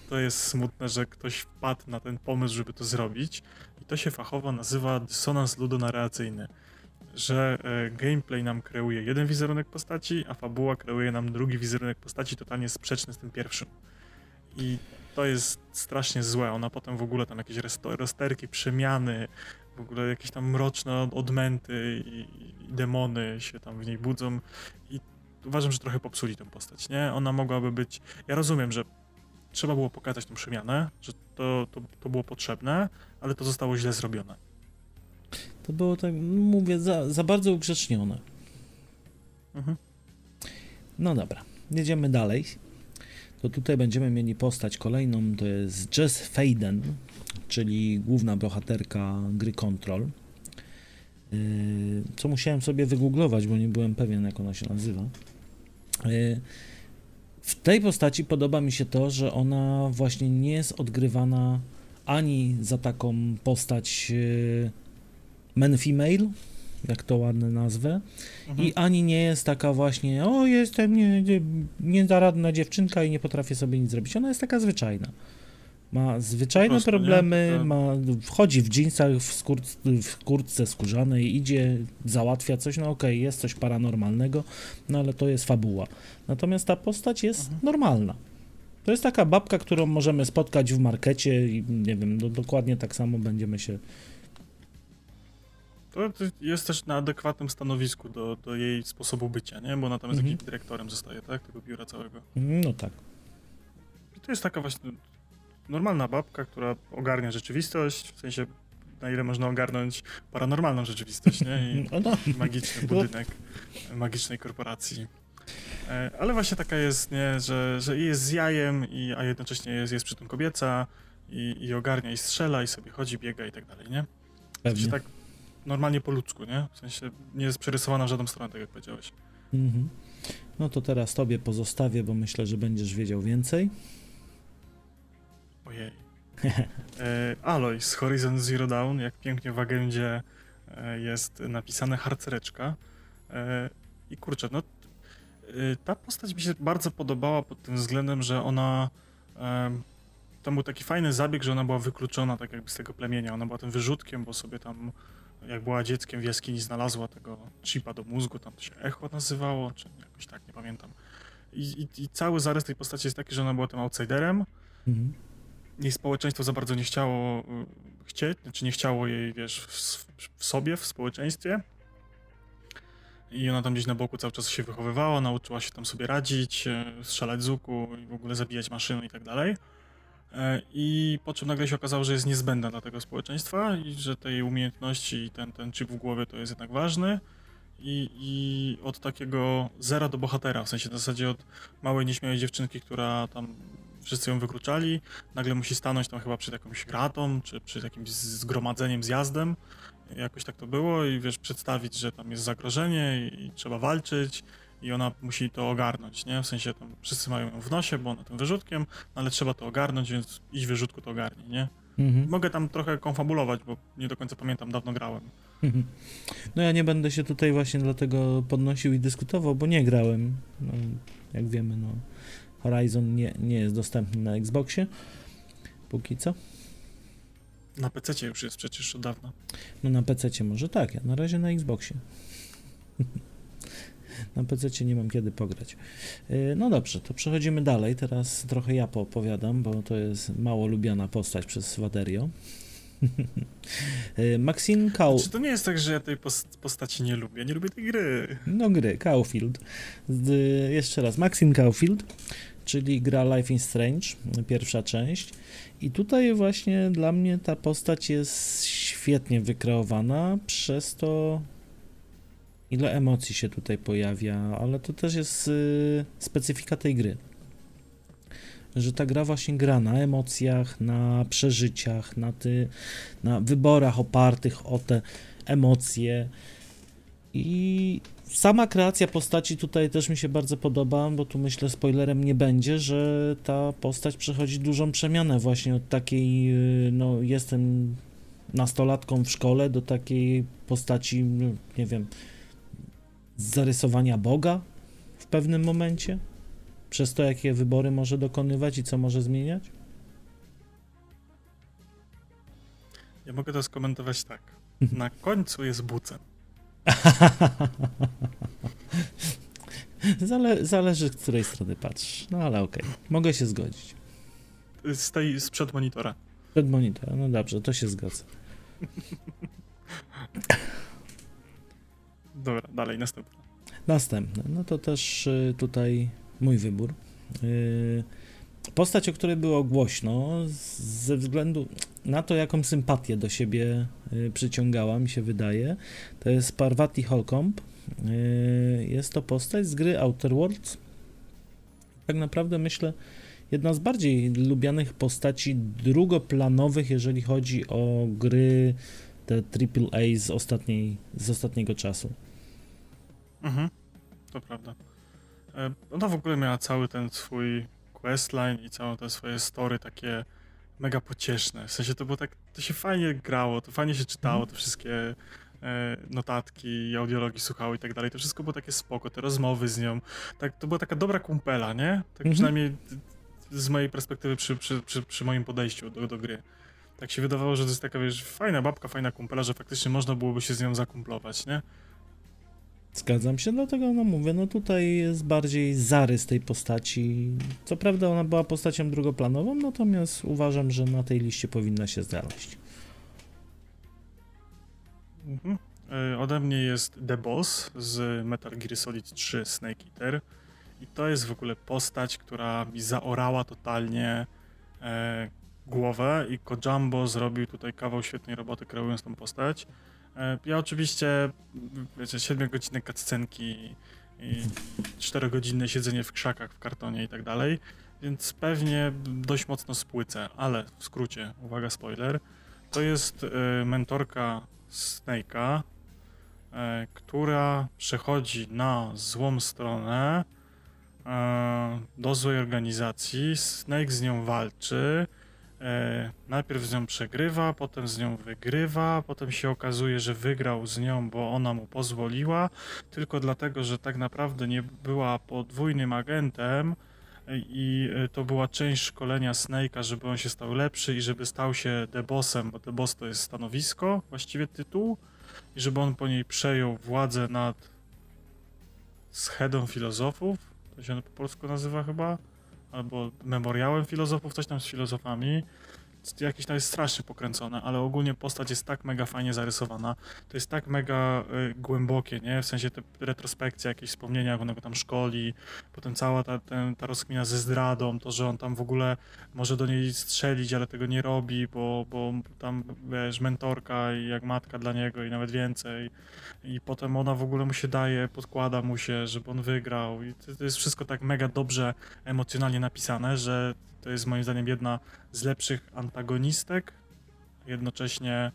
To jest smutne, że ktoś wpadł na ten pomysł, żeby to zrobić. I to się fachowo nazywa dysonans ludonarracyjny, że e, gameplay nam kreuje jeden wizerunek postaci, a fabuła kreuje nam drugi wizerunek postaci totalnie sprzeczny z tym pierwszym. I to jest strasznie złe. Ona potem w ogóle tam jakieś rozterki, przemiany, w ogóle jakieś tam mroczne odmęty i, i demony się tam w niej budzą i uważam, że trochę popsuli tę postać, nie? Ona mogłaby być... Ja rozumiem, że trzeba było pokazać tę przemianę, że to, to, to było potrzebne, ale to zostało źle zrobione. To było tak, mówię, za, za bardzo ugrzecznione. Mhm. No dobra, jedziemy dalej. To tutaj będziemy mieli postać kolejną, to jest Jess Faden, czyli główna bohaterka gry Control. Yy, Co musiałem sobie wygooglować, bo nie byłem pewien, jak ona się nazywa. Yy, W tej postaci podoba mi się to, że ona właśnie nie jest odgrywana ani za taką postać yy, man-female, jak to ładne nazwę, Mhm. i ani nie jest taka właśnie, o jestem nie, nie, niezaradna dziewczynka i nie potrafię sobie nic zrobić. Ona jest taka zwyczajna. Ma zwyczajne prostu, problemy, To- ma, wchodzi w dżinsach, w, skór, w kurtce skórzanej, idzie, załatwia coś, no okej, jest coś paranormalnego, no ale to jest fabuła. Natomiast ta postać jest Mhm. normalna. To jest taka babka, którą możemy spotkać w markecie i nie wiem, no, dokładnie tak samo będziemy się... To to jest też na adekwatnym stanowisku do, do jej sposobu bycia, nie? Bo ona tam jest Mhm. jakimś dyrektorem zostaje, tak? Tego biura całego. No tak. I to jest taka właśnie normalna babka, która ogarnia rzeczywistość, w sensie na ile można ogarnąć paranormalną rzeczywistość, nie? I No, no. magiczny budynek magicznej korporacji. E, ale właśnie taka jest, nie, że, że jest z jajem, i, a jednocześnie jest, jest przy tym kobieca i, i ogarnia i strzela i sobie chodzi, biega i tak dalej, nie? Pewnie. tak normalnie po ludzku, nie? W sensie nie jest przerysowana w żadną stronę, tak jak powiedziałeś. Mhm. No to teraz tobie pozostawię, bo myślę, że będziesz wiedział więcej. Ojej. E, Aloy z Horizon Zero Dawn, jak pięknie w agendzie e, jest napisane harcereczka. E, I kurczę, no e, ta postać mi się bardzo podobała pod tym względem, że ona e, tam był taki fajny zabieg, że ona była wykluczona tak jakby z tego plemienia. Ona była tym wyrzutkiem, bo sobie tam jak była dzieckiem w jaskini znalazła tego chipa do mózgu, tam to się echo nazywało, czy jakoś tak, nie pamiętam. I, i, I cały zarys tej postaci jest taki, że ona była tym outsiderem, Mhm. jej społeczeństwo za bardzo nie chciało y, chcieć, czy nie chciało jej, wiesz, w, w sobie, w społeczeństwie. I ona tam gdzieś na boku cały czas się wychowywała, nauczyła się tam sobie radzić, e, strzelać z łuku i w ogóle zabijać maszyny i tak dalej. E, I po czym nagle się okazało, że jest niezbędna dla tego społeczeństwa i że te jej umiejętności i ten, ten chip w głowie to jest jednak ważny. I, I od takiego zera do bohatera, w sensie w zasadzie od małej nieśmiałej dziewczynki, która tam wszyscy ją wykluczali, nagle musi stanąć tam chyba przed jakąś gratą, czy przed jakimś zgromadzeniem, zjazdem. Jakoś tak to było i wiesz, przedstawić, że tam jest zagrożenie i, i trzeba walczyć i ona musi to ogarnąć, nie? W sensie tam wszyscy mają ją w nosie, bo ona tym wyrzutkiem, no ale trzeba to ogarnąć, więc iść wyrzutku to ogarnij, nie? Mhm. Mogę tam trochę konfabulować, bo nie do końca pamiętam, dawno grałem. Mhm. No ja nie będę się tutaj właśnie dlatego podnosił i dyskutował, bo nie grałem. No, jak wiemy, no Horizon nie, nie jest dostępny na Xboxie. Póki co. Na PC już jest przecież od dawna. No na PC może tak, ja na razie na Xboxie. na PC nie mam kiedy pograć. Yy, No dobrze, to przechodzimy dalej. Teraz trochę ja poopowiadam, bo to jest mało lubiana postać przez Waderio. Yy, Maxine Kau. Czy to nie jest tak, że ja tej pos- postaci nie lubię? Nie lubię tej gry. No gry, Caulfield. Jeszcze raz, Maxim Caulfield, czyli gra Life is Strange, pierwsza część. I tutaj właśnie dla mnie ta postać jest świetnie wykreowana, przez to ile emocji się tutaj pojawia, ale to też jest y, specyfika tej gry. Że ta gra właśnie gra na emocjach, na przeżyciach, na, ty, na wyborach opartych o te emocje. I sama kreacja postaci tutaj też mi się bardzo podoba, bo tu myślę spoilerem nie będzie, że ta postać przechodzi dużą przemianę właśnie od takiej, y, no jestem nastolatką w szkole do takiej postaci, no, nie wiem, zarysowania Boga w pewnym momencie, przez to jakie wybory może dokonywać i co może zmieniać. Ja mogę to skomentować tak. Na końcu jest bucem. Zale zależy z której strony patrzysz, no ale okej, mogę się zgodzić. Z tej sprzed monitora. Przed monitorem, no dobrze, to się zgadza. Dobra, dalej, następna. Następne, no to też y, tutaj mój wybór. Y, Postać, o której było głośno, ze względu na to, jaką sympatię do siebie y, przyciągała, mi się wydaje, to jest Parvati Holcomb. Jest to postać z gry Outer Worlds. Tak naprawdę myślę, jedna z bardziej lubianych postaci drugoplanowych, jeżeli chodzi o gry te AAA z, ostatniej, z ostatniego czasu. Mhm, to prawda. E, Ona w ogóle miała cały ten swój questline i całe te swoje story takie mega pocieszne. W sensie to było tak, to się fajnie grało, to fajnie się czytało, te wszystkie e, notatki i audiologii słuchało i tak dalej. To wszystko było takie spoko, te rozmowy z nią. Tak, to była taka dobra kumpela, nie? Tak Mhm. przynajmniej z mojej perspektywy przy, przy, przy, przy moim podejściu do, do gry. Tak się wydawało, że to jest taka, wiesz, fajna babka, fajna kumpela, że faktycznie można byłoby się z nią zakumplować, nie? Zgadzam się, dlatego no mówię, no tutaj jest bardziej zarys tej postaci. Co prawda ona była postacią drugoplanową, natomiast uważam, że na tej liście powinna się znaleźć. Mhm. E, Ode mnie jest The Boss z Metal Gear Solid 3 Snake Eater. I to jest w ogóle postać, która mi zaorała totalnie e, głowę i Kojambo zrobił tutaj kawał świetnej roboty kreując tą postać. E, ja oczywiście, wiecie, 7 godziny cutscenki i czterogodzinne siedzenie w krzakach, w kartonie i tak dalej, więc pewnie dość mocno spłycę, ale w skrócie, uwaga, spoiler, to jest y, mentorka Snake'a, y, która przechodzi na złą stronę do złej organizacji. Snake z nią walczy. E, najpierw z nią przegrywa, potem z nią wygrywa, potem się okazuje, że wygrał z nią, bo ona mu pozwoliła, tylko dlatego, że tak naprawdę nie była podwójnym agentem e, i e, to była część szkolenia Snake'a, żeby on się stał lepszy i żeby stał się debossem, bo deboss to jest stanowisko, właściwie tytuł, i żeby on po niej przejął władzę nad schedą filozofów, to się po polsku nazywa chyba, albo memoriałem filozofów, coś tam z filozofami. Jakieś to jest strasznie pokręcone, ale ogólnie postać jest tak mega fajnie zarysowana. To jest tak mega y, głębokie, nie? W sensie te retrospekcje, jakieś wspomnienia, jak on go tam szkoli, potem cała ta, ten, ta rozkmina ze zdradą, to, że on tam w ogóle może do niej strzelić, ale tego nie robi, bo, bo tam, wiesz, mentorka i jak matka dla niego i nawet więcej. I potem ona w ogóle mu się daje, podkłada mu się, żeby on wygrał. I to, to jest wszystko tak mega dobrze emocjonalnie napisane, że to jest moim zdaniem jedna z lepszych antagonistek, jednocześnie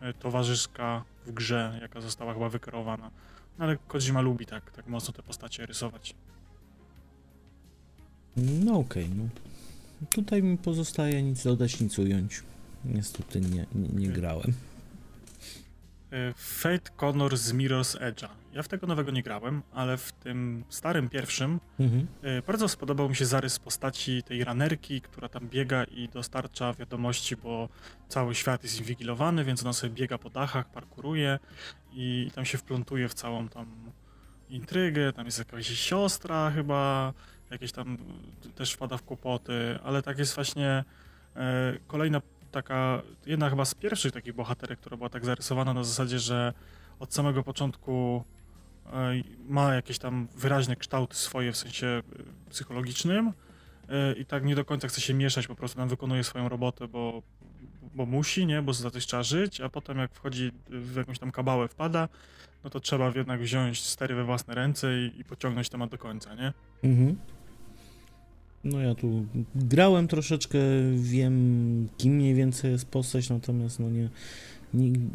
e, towarzyszka w grze, jaka została chyba wykreowana. No ale Kojima lubi tak, tak mocno te postacie rysować. No okej, okay, no. Tutaj mi pozostaje nic dodać, nic ująć. Niestety nie, nie, nie grałem. E, Fate Connor z Mirror's Edge'a. Ja w tego nowego nie grałem, ale w tym starym pierwszym mhm. E, bardzo spodobał mi się zarys postaci tej ranerki, która tam biega i dostarcza wiadomości, bo cały świat jest inwigilowany, więc ona sobie biega po dachach, parkuruje i tam się wplątuje w całą tam intrygę. Tam jest jakaś siostra chyba, jakieś tam też wpada w kłopoty, ale tak jest właśnie e, kolejna taka, jedna chyba z pierwszych takich bohaterek, która była tak zarysowana na zasadzie, że od samego początku e, ma jakieś tam wyraźne kształty swoje w sensie e, psychologicznym e, i tak nie do końca chce się mieszać, po prostu tam wykonuje swoją robotę, bo, bo musi, nie, bo za coś trzeba żyć, a potem jak wchodzi w jakąś tam kabałę, wpada, no to trzeba jednak wziąć stery we własne ręce i, i pociągnąć temat do końca, nie? Mhm. No ja tu grałem troszeczkę, wiem kim mniej więcej jest postać, natomiast no nie,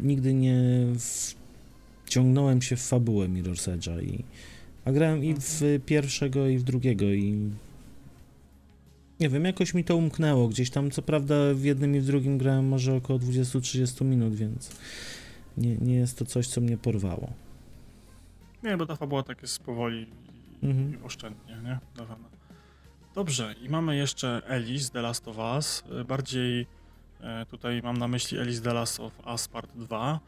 nigdy nie wciągnąłem się w fabułę Mirror's Edge'a i a grałem i w pierwszego i w drugiego i nie wiem, jakoś mi to umknęło gdzieś tam, co prawda w jednym i w drugim grałem może około 20-30 minut, więc nie, nie jest to coś, co mnie porwało. Nie, bo ta fabuła tak jest powoli mhm. i oszczędnie, nie? Dawana. Dobrze, i mamy jeszcze Alice The Last of Us. E, bardziej e, tutaj mam na myśli Alice The Last of Us Part 2.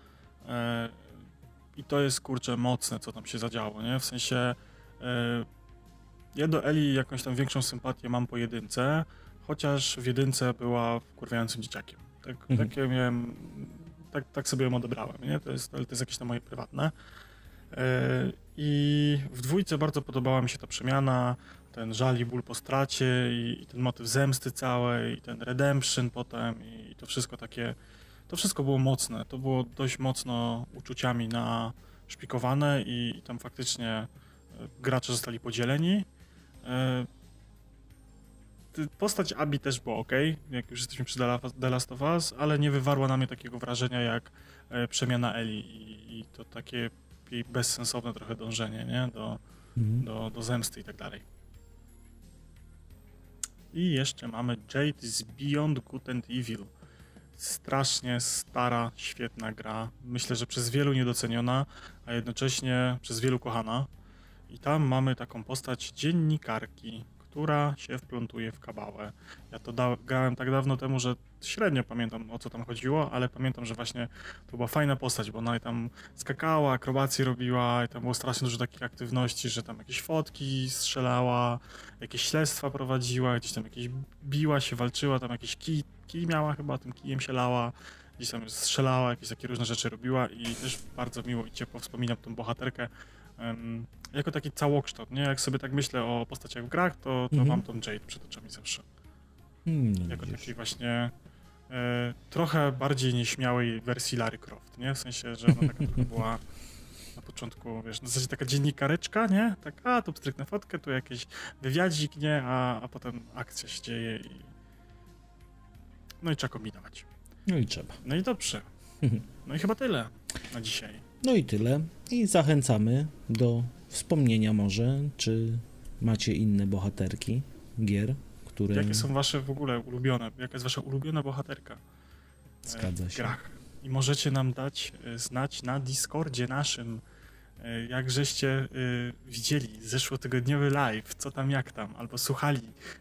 E, I to jest kurczę mocne, co tam się zadziało, nie? W sensie ja do Eli jakąś tam większą sympatię mam po jedynce, chociaż w jedynce była wkurwiającym dzieciakiem. Tak, mhm. Takie miałem, tak, tak sobie ją odebrałem, nie? To jest, to jest jakieś tam moje prywatne. I w dwójce bardzo podobała mi się ta przemiana, ten żal i ból po stracie i, i ten motyw zemsty całej, i ten redemption potem i to wszystko takie, to wszystko było mocne, to było dość mocno uczuciami na szpikowane i, i tam faktycznie e, gracze zostali podzieleni. E, postać Abi też była ok, jak już jesteśmy przy The Last of Us, ale nie wywarła na mnie takiego wrażenia jak e, przemiana Eli i, i to takie jej bezsensowne trochę dążenie nie? Do, mhm. do, do zemsty i tak dalej. I jeszcze mamy Jade z Beyond Good and Evil. Strasznie stara, świetna gra. Myślę, że przez wielu niedoceniona, a jednocześnie przez wielu kochana. I tam mamy taką postać dziennikarki, która się wplątuje w kabałę. Ja to grałem tak dawno temu, że średnio pamiętam o co tam chodziło, ale pamiętam, że właśnie to była fajna postać, bo ona tam skakała, akrobacje robiła i tam było strasznie dużo takich aktywności, że tam jakieś fotki strzelała, jakieś śledztwa prowadziła, gdzieś tam jakieś biła się, walczyła, tam jakieś kij, kij miała chyba, tym kijem się lała gdzieś tam strzelała, jakieś takie różne rzeczy robiła i też bardzo miło i ciepło wspominam tą bohaterkę, um, jako taki całokształt, nie? Jak sobie tak myślę o postaciach w grach, to, to mhm. mam tą Jade przed oczami zawsze. Hmm, jako taki właśnie trochę bardziej nieśmiałej wersji Larry Croft, nie? W sensie, że ona taka była Na początku, wiesz, na zasadzie taka dziennikareczka, nie? Tak, a tu pstryknę fotkę, tu jakiś wywiadzik, nie? A, a potem akcja się dzieje i... No i trzeba kombinować. No i trzeba. No i dobrze. No i chyba tyle na dzisiaj. No i tyle. I zachęcamy do wspomnienia może, czy macie inne bohaterki gier, Jakie są wasze w ogóle ulubione? Jaka jest wasza ulubiona bohaterka? e, Zgadza w się. grach. I możecie nam dać e, znać na Discordzie naszym, e, jak żeście e, widzieli zeszłotygodniowy live, co tam jak tam, albo słuchali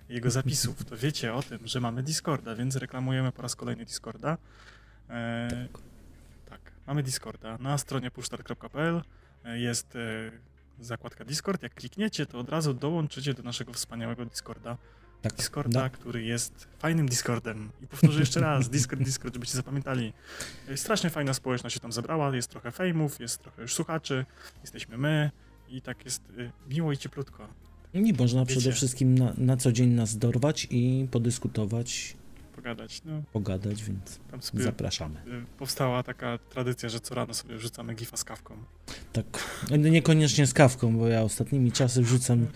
jego zapisów, to wiecie o tym, że mamy Discorda, więc reklamujemy po raz kolejny Discorda. E, Tak. tak, mamy Discorda. Na stronie pushstart.pl e, jest e, zakładka Discord. Jak klikniecie, to od razu dołączycie do naszego wspaniałego Discorda. Tak, Discorda, da- który jest fajnym Discordem. I powtórzę jeszcze raz, Discord, Discord, żebyście zapamiętali. Strasznie fajna społeczność się tam zebrała, jest trochę fejmów, jest trochę już słuchaczy, jesteśmy my i tak jest y, miło i cieplutko. I można Wiecie. przede wszystkim na, na co dzień nas dorwać i podyskutować, Pogadać. No, pogadać, więc zapraszamy. y, powstała taka tradycja, że co rano sobie wrzucamy gifa z kawką. Tak, no niekoniecznie z kawką, bo ja ostatnimi czasy wrzucam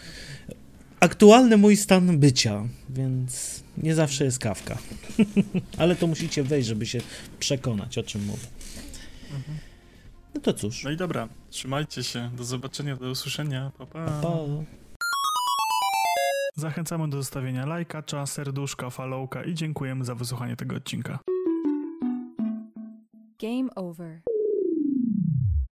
aktualny mój stan bycia, więc nie zawsze jest kawka. Ale to musicie wejść, żeby się przekonać, o czym mówię. No to cóż, No i dobra, trzymajcie się, do zobaczenia, do usłyszenia, pa pa. pa. Zachęcamy do zostawienia lajka, serduszka, followka i dziękujemy za wysłuchanie tego odcinka. Game over.